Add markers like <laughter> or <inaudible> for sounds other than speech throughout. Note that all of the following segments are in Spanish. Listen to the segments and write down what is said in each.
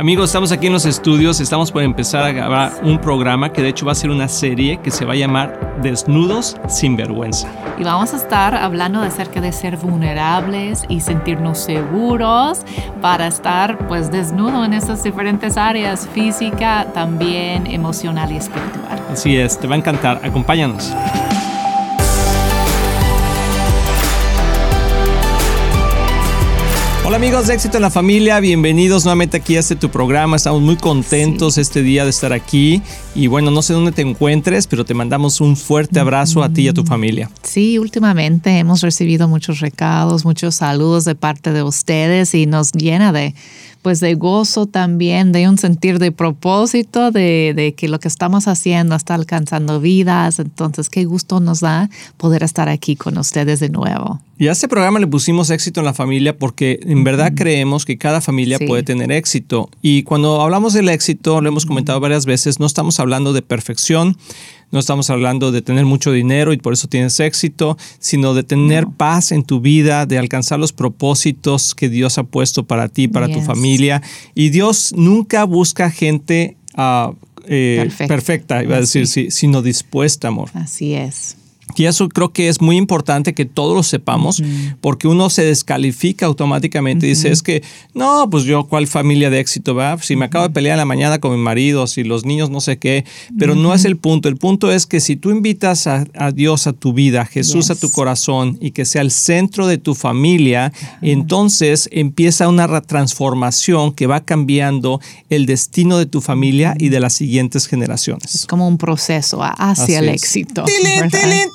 Amigos, estamos aquí en los estudios, estamos por empezar a grabar un programa que de hecho va a ser una serie que se va a llamar Desnudos sin vergüenza. Y vamos a estar hablando acerca de ser vulnerables y sentirnos seguros para estar pues desnudo en esas diferentes áreas, física, también emocional y espiritual. Así es, te va a encantar, acompáñanos. Hola amigos de Éxito en la Familia, bienvenidos nuevamente aquí a este tu programa. Estamos muy contentos este día de estar aquí y bueno, no sé dónde te encuentres, pero te mandamos un fuerte abrazo a ti y a tu familia. Sí, últimamente hemos recibido muchos recados, muchos saludos de parte de ustedes y nos llena de pues de gozo también, de un sentir de propósito, de, de, que lo que estamos haciendo está alcanzando vidas. Entonces, qué gusto nos da poder estar aquí con ustedes de nuevo. Y a este programa le pusimos éxito en la familia porque en verdad creemos que cada familia sí. puede tener éxito. Y cuando hablamos del éxito, lo hemos comentado varias veces, no estamos hablando de perfección, no estamos hablando de tener mucho dinero y por eso tienes éxito, sino de tener no. paz en tu vida, de alcanzar los propósitos que Dios ha puesto para ti, para yes. tu familia. Y Dios nunca busca gente uh, eh, perfecta. perfecta, iba a decir, sí, sino dispuesta, amor. Así es. Y eso creo que es muy importante que todos lo sepamos, uh -huh. porque uno se descalifica automáticamente uh -huh. y dice, es que, no, pues yo, ¿cuál familia de éxito va? Si me acabo de pelear en la mañana con mi marido, si los niños no sé qué, pero uh -huh. no es el punto. El punto es que si tú invitas a, a Dios a tu vida, a Jesús yes. a tu corazón y que sea el centro de tu familia, entonces empieza una transformación que va cambiando el destino de tu familia y de las siguientes generaciones. Es como un proceso hacia Así el es. éxito. ¡Tilín, tilín,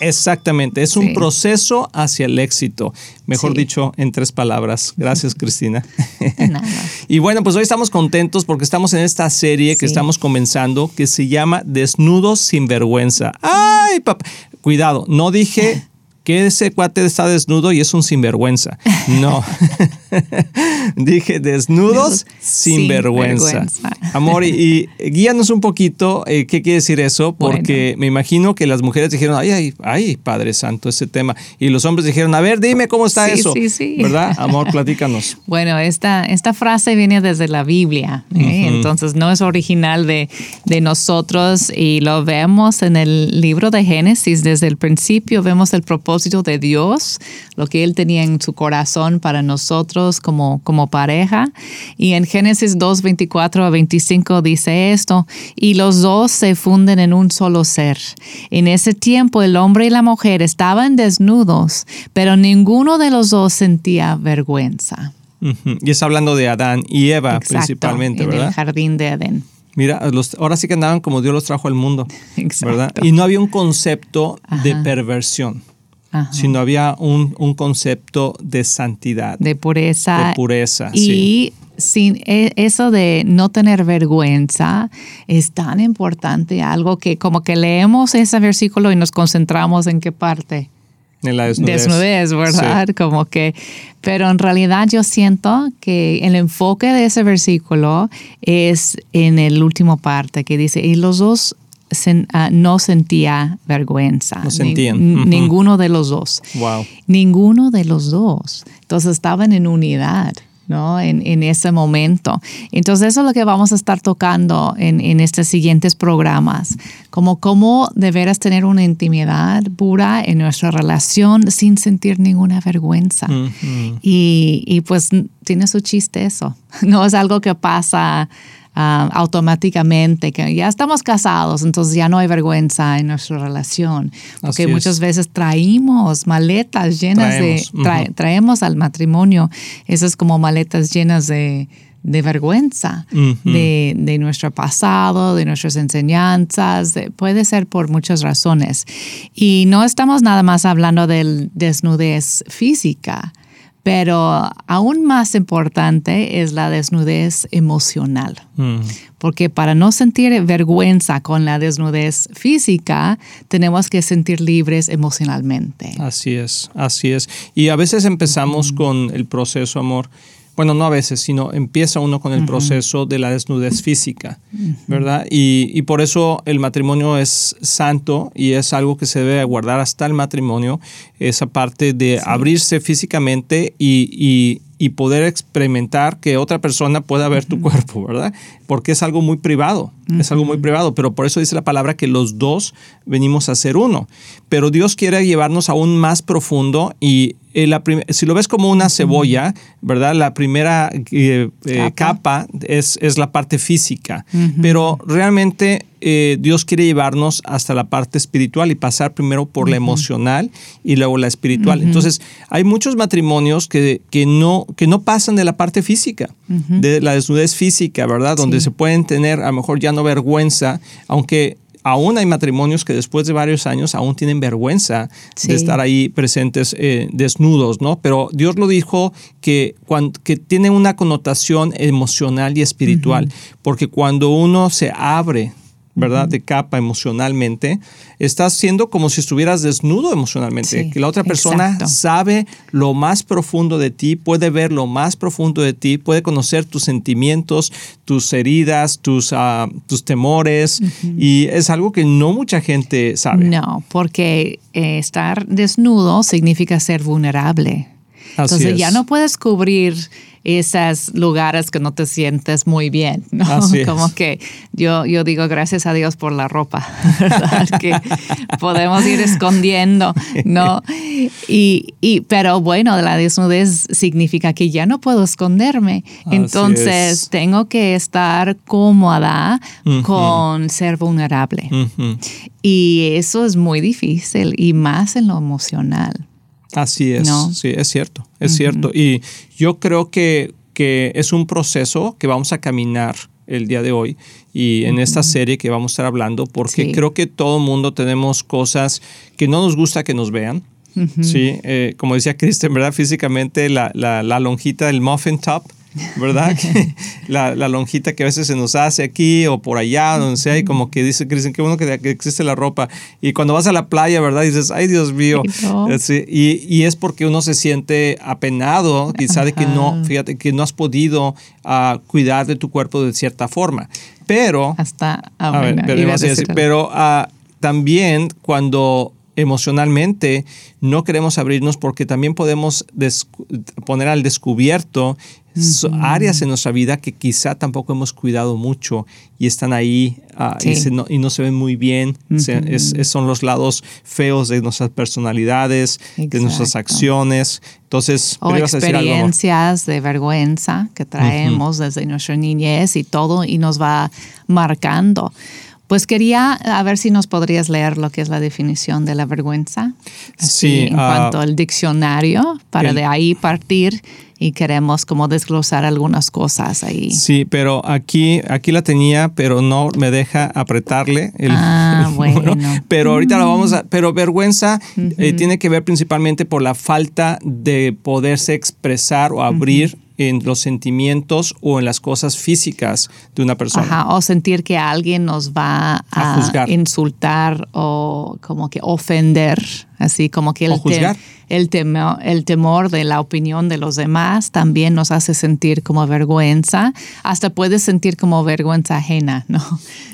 Exactamente, es un proceso hacia el éxito. Mejor sí. dicho, en tres palabras. Gracias, <laughs> Cristina. <laughs> y bueno, pues hoy estamos contentos porque estamos en esta serie sí. que estamos comenzando que se llama Desnudos sin vergüenza. ¡Ay, papá! Cuidado, no dije <laughs> que ese cuate está desnudo y es un sinvergüenza. No. <laughs> Dije desnudos sin, sin vergüenza. vergüenza. Amor, y, y, guíanos un poquito eh, qué quiere decir eso, porque bueno. me imagino que las mujeres dijeron, ay, ay, ay, Padre Santo, ese tema. Y los hombres dijeron, a ver, dime cómo está sí, eso. Sí, sí. ¿Verdad? Amor, platícanos. <laughs> bueno, esta, esta frase viene desde la Biblia, ¿eh? uh -huh. entonces no es original de, de nosotros y lo vemos en el libro de Génesis. Desde el principio vemos el propósito de Dios, lo que Él tenía en su corazón para nosotros como, como pareja. Y en Génesis 2, 24 a 25 dice esto, y los dos se funden en un solo ser. En ese tiempo el hombre y la mujer estaban desnudos, pero ninguno de los dos sentía vergüenza. Uh -huh. Y es hablando de Adán y Eva Exacto, principalmente, en ¿verdad? En el jardín de Edén. Mira, los, ahora sí que andaban como Dios los trajo al mundo, <laughs> Exacto. ¿verdad? Y no había un concepto Ajá. de perversión. Ajá. sino había un, un, concepto de santidad. De pureza. De pureza. Y sí. sin e, eso de no tener vergüenza es tan importante, algo que como que leemos ese versículo y nos concentramos en qué parte. En la desnudez. Desnudez, ¿verdad? Sí. Como que, pero en realidad yo siento que el enfoque de ese versículo es en el último parte que dice, y los dos Sen, uh, no sentía vergüenza. No sentían. Ni, uh -huh. Ninguno de los dos. Wow. Ninguno de los dos. Entonces estaban en unidad. ¿no? En, en, ese momento. Entonces eso es lo que vamos a estar tocando en, en estos siguientes programas, como cómo de veras tener una intimidad pura en nuestra relación sin sentir ninguna vergüenza. Y, y, pues tiene su chiste eso, <laughs> no es algo que pasa Uh, automáticamente, que ya estamos casados, entonces ya no hay vergüenza en nuestra relación, porque Así muchas veces traemos maletas llenas traemos. de, tra, traemos al matrimonio esas como maletas llenas de, de vergüenza uh -huh. de, de, nuestro pasado, de nuestras enseñanzas, de, puede ser por muchas razones. Y no estamos nada más hablando de desnudez física, pero aún más importante es la desnudez emocional. Mm. Porque para no sentir vergüenza con la desnudez física, tenemos que sentir libres emocionalmente. Así es, así es. Y a veces empezamos mm. con el proceso, amor, bueno, no a veces, sino empieza uno con el uh -huh. proceso de la desnudez física, uh -huh. ¿verdad? Y, y, por eso el matrimonio es santo y es algo que se debe guardar hasta el matrimonio, esa parte de sí. abrirse físicamente y, y y poder experimentar que otra persona pueda ver tu cuerpo, ¿verdad? Porque es algo muy privado, es algo muy privado, pero por eso dice la palabra que los dos venimos a ser uno. Pero Dios quiere llevarnos aún más profundo y eh, si lo ves como una cebolla, ¿verdad? La primera eh, eh, capa. es, es, la parte física, pero realmente Dios quiere llevarnos hasta la parte espiritual y pasar primero por la emocional y luego la espiritual. Entonces, hay muchos matrimonios que, que, no, que no pasan de la parte física, de la desnudez física, ¿verdad? Donde se pueden tener a lo mejor ya no vergüenza, aunque aún hay matrimonios que después de varios años aún tienen vergüenza de estar ahí presentes eh, desnudos, ¿no? Pero Dios lo dijo que, que tiene una connotación emocional y espiritual, porque cuando uno se abre ¿verdad? De capa emocionalmente, estás siendo como si estuvieras desnudo emocionalmente, que la otra persona sabe lo más profundo de ti, puede ver lo más profundo de ti, puede conocer tus sentimientos, tus heridas, tus, uh, tus temores, y es algo que no mucha gente sabe. No, porque eh, estar desnudo significa ser vulnerable. Entonces ya no puedes cubrir esos lugares que no te sientes muy bien, ¿no? Como que yo, yo digo gracias a Dios por la ropa, <laughs> ¿verdad? que podemos ir escondiendo, ¿no? Y, y, pero bueno, la desnudez significa que ya no puedo esconderme, entonces tengo que estar cómoda con ser vulnerable. Y eso es muy difícil y más en lo emocional. Así es, sí, es cierto, es cierto. Y yo creo que, que, es un proceso que vamos a caminar el día de hoy y en esta serie que vamos a estar hablando, porque creo que todo mundo tenemos cosas que no nos gusta que nos vean. Sí, eh, como decía Kristen, ¿verdad? Físicamente la, la, la lonjita del muffin top ¿verdad? <laughs> la, lonjita que a veces se nos hace aquí o por allá, donde sea, y como que dice, dicen que bueno que, existe la ropa. Y cuando vas a la playa, ¿verdad? dices, ay Dios mío. y, es porque uno se siente apenado, quizá de que no, fíjate, que no has podido ah, cuidar de tu cuerpo de cierta forma. Pero... Hasta... pero, ah, también cuando emocionalmente no queremos abrirnos porque también podemos poner al descubierto áreas en nuestra vida que quizá tampoco hemos cuidado mucho y están ahí ah, y, no, se ven muy bien. son los lados feos de nuestras personalidades, de nuestras acciones. Entonces, o experiencias de vergüenza que traemos desde nuestra niñez y todo y nos va marcando. Pues quería a ver si nos podrías leer lo que es la definición de la vergüenza. sí. En cuanto ah, al diccionario, para de ahí partir y queremos como desglosar algunas cosas ahí. Sí, pero aquí, aquí la tenía, pero no me deja apretarle el, ah, <laughs> bueno. Pero ahorita lo vamos a. Pero vergüenza eh, tiene que ver principalmente por la falta de poderse expresar o abrir en los sentimientos o en las cosas físicas de una persona. Ajá, o sentir que alguien nos va a, insultar o como que ofender, así como que el, el, temor, el temor de la opinión de los demás también nos hace sentir como vergüenza, hasta puedes sentir como vergüenza ajena, ¿no?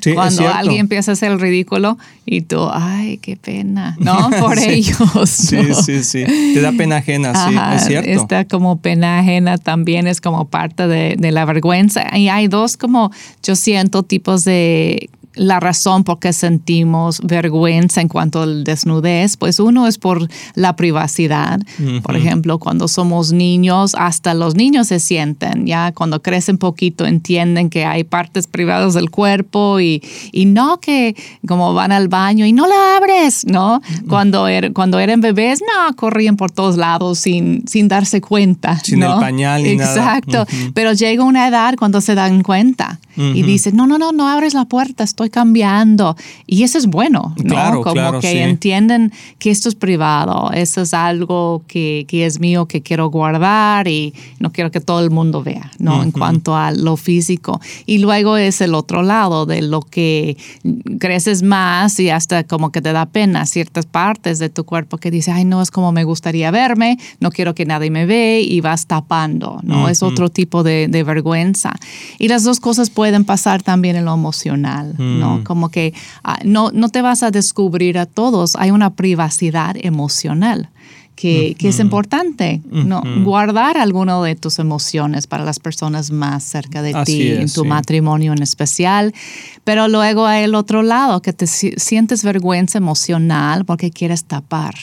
Sí, Cuando alguien empieza a hacer el ridículo y tú, ay, qué pena, ¿no? <laughs> Por ellos. Sí, sí, sí, te da pena ajena, sí, es cierto. Esta como pena ajena también es como parte de, de la vergüenza. Y hay dos como, yo siento, tipos de la razón por qué sentimos vergüenza en cuanto al desnudez, pues uno es por la privacidad. Por ejemplo, cuando somos niños, hasta los niños se sienten, ya cuando crecen poquito entienden que hay partes privadas del cuerpo y, y no que como van al baño y no la abres, ¿no? Cuando, er, cuando eran bebés, no, corrían por todos lados sin, sin darse cuenta. Sin el pañal ni Exacto. Pero llega una edad cuando se dan cuenta y dicen, no, no, no, no abres la puerta, estoy cambiando. Y eso es bueno, ¿no? Claro, Como que entienden que esto es privado, eso es algo que, que, es mío, que quiero guardar y no quiero que todo el mundo vea, ¿no? En cuanto a lo físico. Y luego es el otro lado de lo que creces más y hasta como que te da pena ciertas partes de tu cuerpo que dice, ay, no es como me gustaría verme, no quiero que nadie me ve y vas tapando, ¿no? Es otro tipo de, de vergüenza. Y las dos cosas pueden pasar también en lo emocional. Mm. Como que ah, no, no te vas a descubrir a todos, hay una privacidad emocional que, es importante, ¿no? Guardar alguno de tus emociones para las personas más cerca de ti, en tu matrimonio en especial. Pero luego hay el otro lado, que te sientes vergüenza emocional porque quieres tapar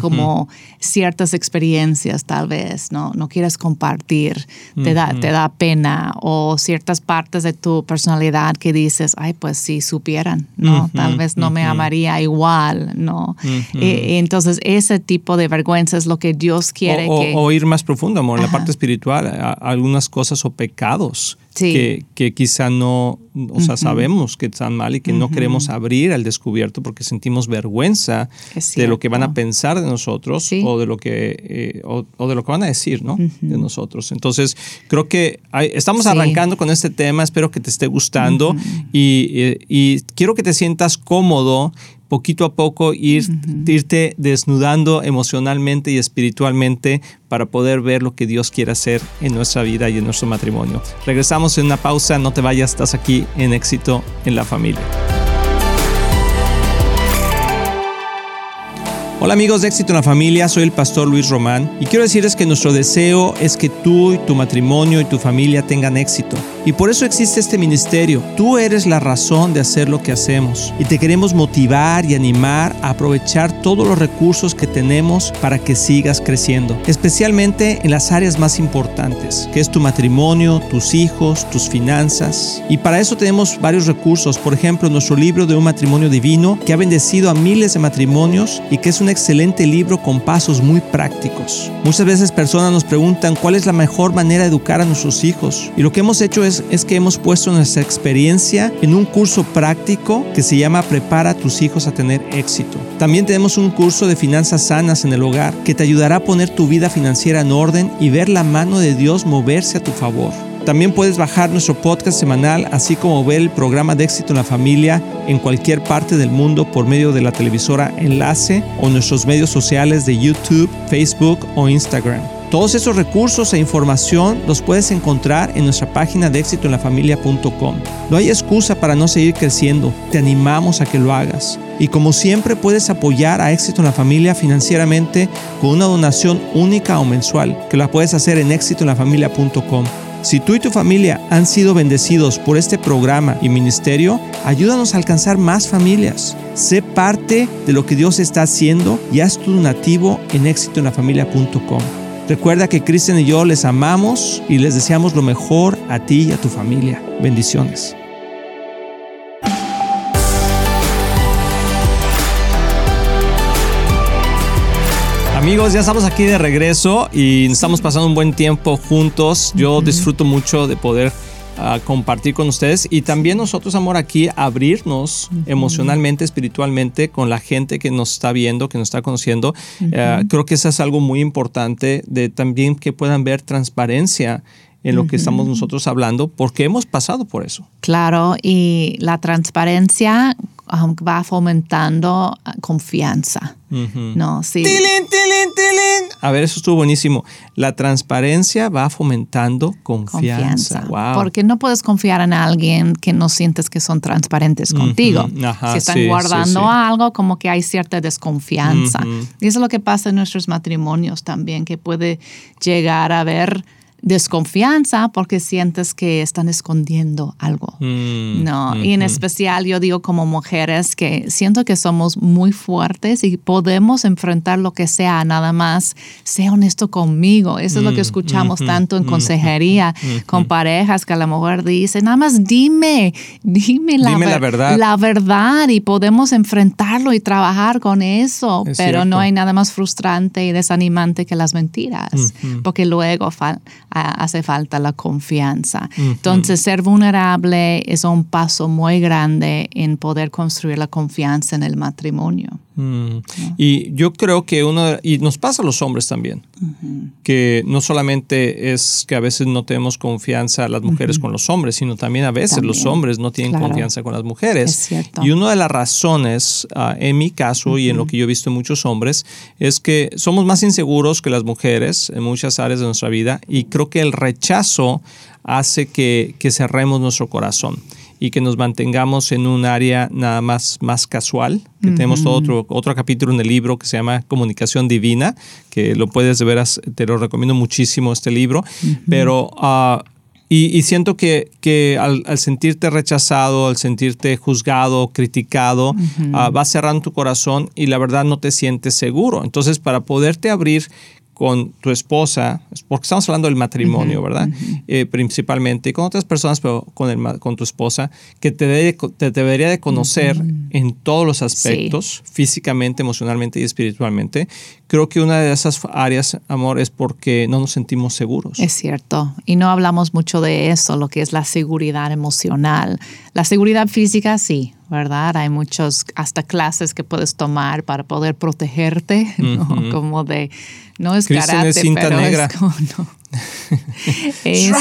como ciertas experiencias tal vez, ¿no? No quieres compartir, te, da, te da pena o ciertas partes de tu personalidad que dices, ay, pues si supieran, ¿no? Tal vez no me amaría igual, ¿no? E, entonces ese tipo de vergüenza es lo que Dios quiere o, que... O ir más profundo, amor, en la parte espiritual, algunas cosas o pecados que, que, quizá no, o sea, sabemos que están mal y que no queremos abrir al descubierto porque sentimos vergüenza de lo que van a pensar de nosotros o, de lo que, eh, o, de lo que van a decir, ¿no? De nosotros. Entonces, creo que estamos arrancando con este tema, espero que te esté gustando y, eh, y quiero que te sientas cómodo poquito a poco ir, irte desnudando emocionalmente y espiritualmente para poder ver lo que Dios quiere hacer en nuestra vida y en nuestro matrimonio. Regresamos en una pausa, no te vayas, estás aquí en éxito en la familia. Hola amigos de Éxito en la Familia, soy el pastor Luis Román y quiero decirles que nuestro deseo es que tú y tu matrimonio y tu familia tengan éxito. Y por eso existe este ministerio. Tú eres la razón de hacer lo que hacemos. Y te queremos motivar y animar a aprovechar todos los recursos que tenemos para que sigas creciendo. Especialmente en las áreas más importantes, que es tu matrimonio, tus hijos, tus finanzas. Y para eso tenemos varios recursos. Por ejemplo, nuestro libro de un matrimonio divino que ha bendecido a miles de matrimonios y que es un excelente libro con pasos muy prácticos. Muchas veces personas nos preguntan cuál es la mejor manera de educar a nuestros hijos. Y lo que hemos hecho es es, que hemos puesto nuestra experiencia en un curso práctico que se llama Prepara a tus hijos a tener éxito. También tenemos un curso de finanzas sanas en el hogar que te ayudará a poner tu vida financiera en orden y ver la mano de Dios moverse a tu favor. También puedes bajar nuestro podcast semanal, así como ver el programa de éxito en la familia en cualquier parte del mundo por medio de la televisora Enlace o nuestros medios sociales de YouTube, Facebook o Instagram. Todos esos recursos e información los puedes encontrar en nuestra página de éxitoenlafamilia.com. No hay excusa para no seguir creciendo, te animamos a que lo hagas. Y como siempre puedes apoyar a Éxito en la Familia financieramente con una donación única o mensual, que la puedes hacer en éxitoenlafamilia.com. Si tú y tu familia han sido bendecidos por este programa y ministerio, ayúdanos a alcanzar más familias. Sé parte de lo que Dios está haciendo y haz tu donativo en éxitoenlafamilia.com. Recuerda que Cristian y yo les amamos y les deseamos lo mejor a ti y a tu familia. Bendiciones. Amigos, ya estamos aquí de regreso y estamos pasando un buen tiempo juntos. Yo disfruto mucho de poder a compartir con ustedes y también nosotros, amor, aquí abrirnos emocionalmente, espiritualmente con la gente que nos está viendo, que nos está conociendo. Eh, creo que eso es algo muy importante de también que puedan ver transparencia en lo que estamos nosotros hablando, porque hemos pasado por eso. Claro, y la transparencia um, va fomentando uh, confianza. No, sí. A ver, eso estuvo buenísimo. La transparencia va fomentando confianza. Porque no puedes confiar en alguien que no sientes que son transparentes contigo. si están guardando algo, como que hay cierta desconfianza. Y eso es lo que pasa en nuestros matrimonios también, que puede llegar a ver desconfianza porque sientes que están escondiendo algo. Mm, no, y en especial yo digo como mujeres que siento que somos muy fuertes y podemos enfrentar lo que sea, nada más sea honesto conmigo. Eso es lo que mm, escuchamos tanto en consejería con parejas que a la mujer dice, nada más dime, dime la, verdad. La verdad y podemos enfrentarlo y trabajar con eso, pero no hay nada más frustrante y desanimante que las mentiras, porque luego hace falta la confianza. Entonces, ser vulnerable es un paso muy grande en poder construir la confianza en el matrimonio. Mm. Y yo creo que uno, y nos pasa a los hombres también, que no solamente es que a veces no tenemos confianza las mujeres con los hombres, sino también a veces los hombres no tienen confianza con las mujeres. Y una de las razones, ah, en mi caso y en lo que yo he visto en muchos hombres, es que somos más inseguros que las mujeres en muchas áreas de nuestra vida y creo que el rechazo hace que, que cerremos nuestro corazón. Y que nos mantengamos en un área nada más, más casual, que tenemos otro, otro capítulo en el libro que se llama Comunicación Divina, que lo puedes de veras, te lo recomiendo muchísimo este libro, pero... Uh, y, siento que, que al, sentirte rechazado, al sentirte juzgado, criticado, uh, vas cerrando tu corazón y la verdad no te sientes seguro. Entonces, para poderte abrir con tu esposa, porque estamos hablando del matrimonio, ¿verdad? Eh, principalmente, y con otras personas, pero con, el, con tu esposa, que te, te debería de conocer en todos los aspectos, físicamente, emocionalmente y espiritualmente. Creo que una de esas áreas, amor, es porque no nos sentimos seguros. Es cierto, y no hablamos mucho de eso, lo que es la seguridad emocional. La seguridad física, sí, ¿verdad? Hay muchos, hasta clases que puedes tomar para poder protegerte, <laughs> ¿no? Como de, no es karate, cinta pero negra. es como, no. <laughs> es,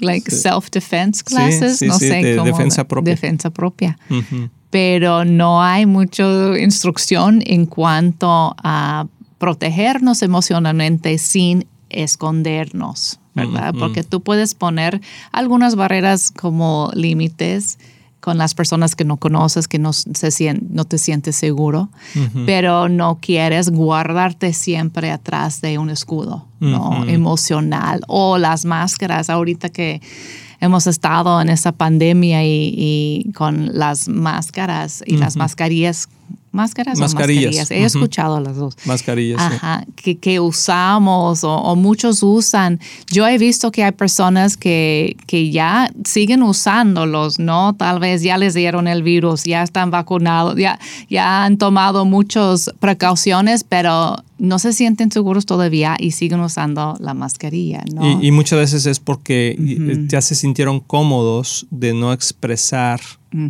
like self-defense classes, no sé, de defensa propia. Defensa propia. Pero no hay mucha instrucción en cuanto a protegernos emocionalmente sin escondernos, ¿verdad? Porque tú puedes poner algunas barreras como límites con las personas que no conoces, que no, se, no te sientes seguro, pero no quieres guardarte siempre atrás de un escudo ¿no? emocional o las máscaras. Ahorita que hemos estado en esa pandemia y, con las máscaras y las mascarillas ¿Máscaras mascarillas. o mascarillas? He escuchado las dos. Mascarillas. Ajá, que, que, usamos o, muchos usan. Yo he visto que hay personas que, que ya siguen usándolos, ¿no? Tal vez ya les dieron el virus, ya están vacunados, ya, ya han tomado muchas precauciones, pero no se sienten seguros todavía y siguen usando la mascarilla, ¿no? Y, muchas veces es porque ya se sintieron cómodos de no expresar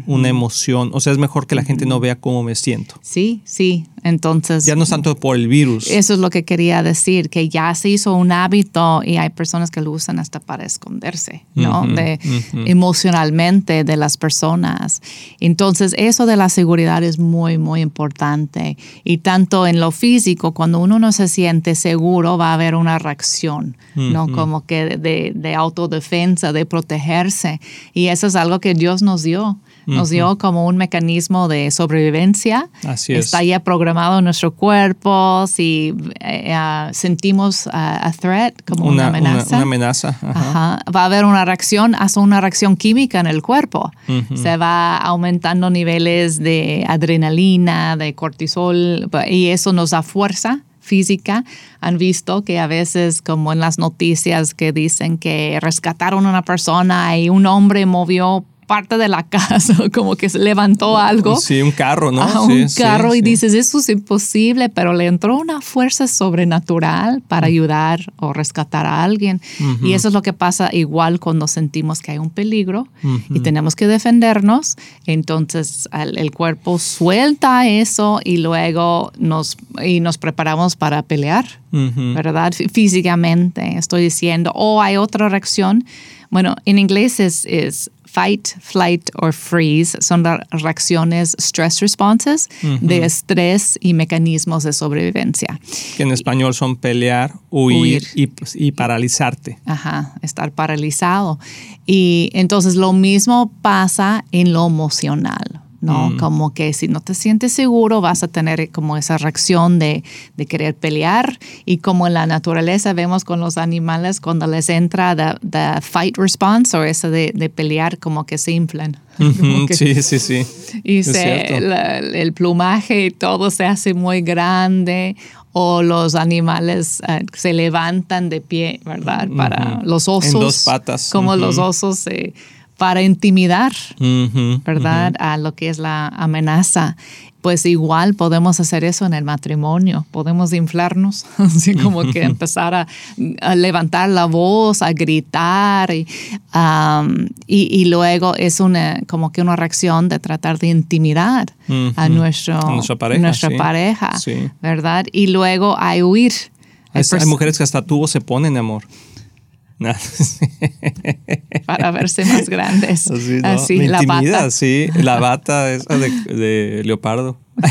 una emoción. O sea, es mejor que la gente no vea cómo me siento. Sí, sí. Entonces. Ya no es tanto por el virus. Eso es lo que quería decir, que ya se hizo un hábito y hay personas que lo usan hasta para esconderse, ¿no? de, Emocionalmente de las personas. Entonces, eso de la seguridad es muy, muy importante. Y tanto en lo físico, cuando uno no se siente seguro, va a haber una reacción, ¿no? Como que de, de autodefensa, de protegerse. Y eso es algo que Dios nos dio nos dio como un mecanismo de sobrevivencia. Así es. Está ya programado en nuestro cuerpo, si eh, ah, sentimos a threat, como una, amenaza. Una, amenaza. Va a haber una reacción, hasta una reacción química en el cuerpo. Se va aumentando niveles de adrenalina, de cortisol, y eso nos da fuerza física, han visto que a veces, como en las noticias que dicen que rescataron a una persona y un hombre movió parte de la <laughs> casa, como que se levantó algo. Sí, un carro, ¿no? un carro y dices, eso es imposible, pero le entró una fuerza sobrenatural para ayudar o rescatar a alguien. Y eso es lo que pasa igual cuando sentimos que hay un peligro y tenemos que defendernos. Entonces el, cuerpo suelta eso y luego nos, y nos preparamos para pelear, ¿verdad? Físicamente, estoy diciendo. O hay otra reacción. Bueno, en inglés es, es fight, flight or freeze son reacciones stress responses de estrés y mecanismos de sobrevivencia. Que en español son pelear, huir, Y, y, paralizarte. Ajá, estar paralizado. Y entonces lo mismo pasa en lo emocional. ¿No? Mm. Como que si no te sientes seguro vas a tener como esa reacción de, de, querer pelear y como en la naturaleza vemos con los animales cuando les entra the, fight response o eso de, de, pelear como que se inflan. <laughs> sí, sí, sí. Y se, el plumaje y todo se hace muy grande o los animales eh, se levantan de pie, ¿verdad? Para los osos. En dos patas. Como los osos se para intimidar, ¿verdad? A lo que es la amenaza. Pues igual podemos hacer eso en el matrimonio, podemos inflarnos, <laughs> así como que empezar a, levantar la voz, a gritar y, y, luego es una, como que una reacción de tratar de intimidar a, nuestro, nuestra pareja, nuestra pareja ¿verdad? Y luego a huir. Hay, hay mujeres que hasta tubo se ponen, amor. <laughs> Para verse más grandes. Así, la bata. Sí, la bata esa de, leopardo. <laughs>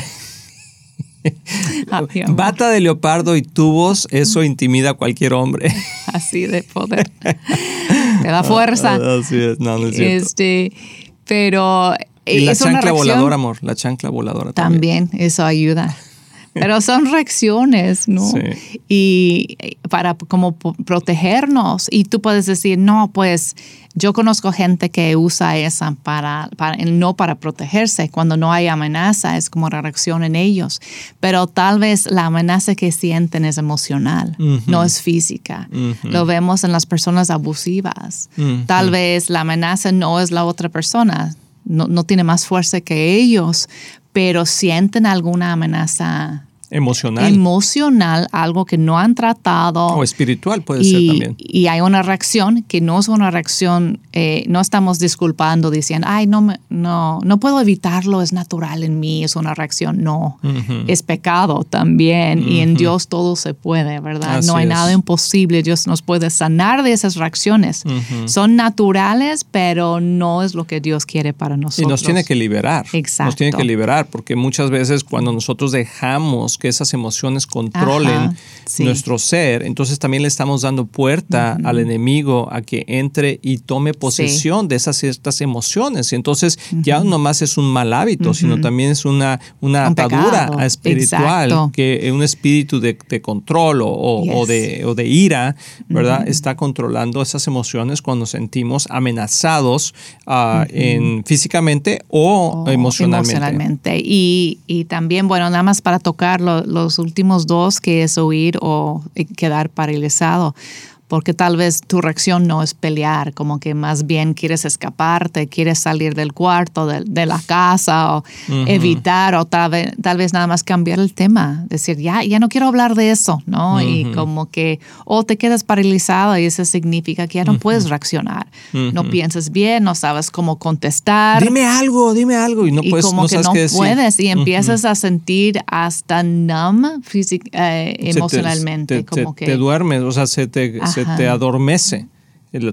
Bata de leopardo y tubos, eso intimida a cualquier hombre. <laughs> Así de poder. Te da fuerza. Así es, no, no es cierto. Este, Pero y la chancla voladora, amor, la chancla voladora también. También, eso ayuda. Pero son reacciones, ¿no? Sí. Y para como protegernos. Y tú puedes decir, no, pues yo conozco gente que usa esa para, para, no para protegerse. Cuando no hay amenaza, es como reacción en ellos. Pero tal vez la amenaza que sienten es emocional, no es física. Lo vemos en las personas abusivas. Tal vez la amenaza no es la otra persona, no, no, tiene más fuerza que ellos, pero sienten alguna amenaza Emocional. Emocional, algo que no han tratado. O espiritual puede ser también. Y hay una reacción que no es una reacción, eh, no estamos disculpando diciendo, ay, no, no, no puedo evitarlo, es natural en mí, es una reacción. No, es pecado también y en Dios todo se puede, ¿verdad? no hay nada imposible, Dios nos puede sanar de esas reacciones. Son naturales, pero no es lo que Dios quiere para nosotros. Y nos tiene que liberar. Exacto. Nos tiene que liberar porque muchas veces cuando nosotros dejamos que esas emociones controlen nuestro ser, entonces también le estamos dando puerta al enemigo a que entre y tome posesión de esas ciertas emociones. Y entonces ya no más es un mal hábito, sino también es una, una atadura espiritual, que un espíritu de, control o, de, o de ira, ¿verdad? Está controlando esas emociones cuando sentimos amenazados ah, en, físicamente o, emocionalmente. emocionalmente. Y, y también, bueno, nada más para tocarlo los últimos dos, que es huir o quedar paralizado porque tal vez tu reacción no es pelear, como que más bien quieres escaparte, quieres salir del cuarto, de, la casa, o evitar, o tal vez, tal vez nada más cambiar el tema, decir, ya, ya no quiero hablar de eso, ¿no? Y como que, o te quedas paralizado y eso significa que ya no puedes reaccionar, no piensas bien, no sabes cómo contestar. Dime algo, dime algo, y no puedes, como que no puedes, y empiezas a sentir hasta numb eh, emocionalmente, como que... Te duermes, o sea, se te te adormece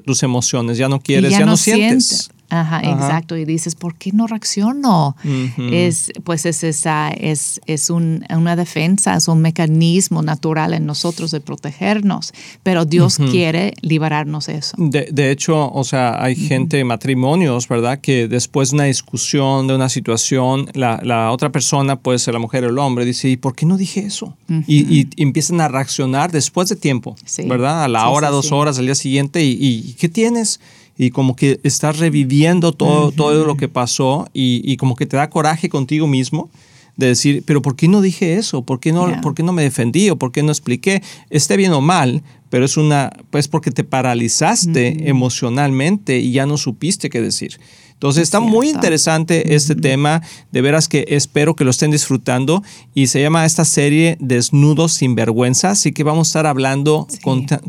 tus emociones, ya no quieres, ya, no, sientes. Ajá, exacto. Y dices, ¿por qué no reacciono? es, pues es esa, es, es una defensa, es un mecanismo natural en nosotros de protegernos, pero Dios quiere liberarnos eso. De, hecho, o sea, hay gente, matrimonios, ¿verdad? Que después de una discusión, de una situación, la, la, otra persona, puede ser la mujer o el hombre, dice, ¿y por qué no dije eso? y, empiezan a reaccionar después de tiempo, ¿verdad? A la hora, dos horas, al día siguiente, y, y ¿qué tienes? Y como que estás reviviendo todo, todo lo que pasó y, y, como que te da coraje contigo mismo de decir, pero ¿por qué no dije eso? ¿Por qué no, ¿por qué no me defendí o por qué no expliqué? Esté bien o mal, pero es una, pues porque te paralizaste emocionalmente y ya no supiste qué decir. Entonces está muy interesante este tema, de veras que espero que lo estén disfrutando. Y se llama esta serie Desnudos sin vergüenza, así que vamos a estar hablando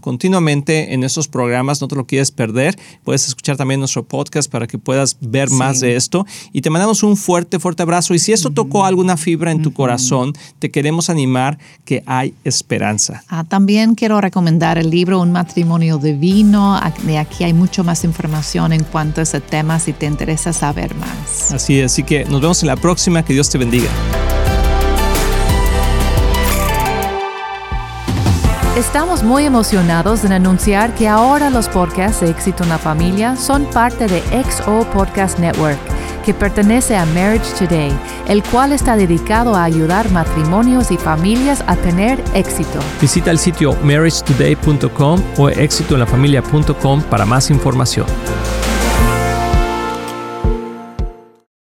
continuamente en estos programas, no te lo quieres perder, puedes escuchar también nuestro podcast para que puedas ver más de esto. Y te mandamos un fuerte, fuerte abrazo. Y si esto tocó alguna fibra en tu corazón, te queremos animar que hay esperanza. Ah, también quiero recomendar el libro Un matrimonio divino, de aquí hay mucho más información en cuanto a ese tema. Si te interesa saber más. Así es, así que nos vemos en la próxima, que Dios te bendiga. Estamos muy emocionados en anunciar que ahora los podcasts de Éxito en la Familia son parte de XO Podcast Network, que pertenece a Marriage Today, el cual está dedicado a ayudar matrimonios y familias a tener éxito. Visita el sitio marriagetoday.com o éxitoenlafamilia.com para más información.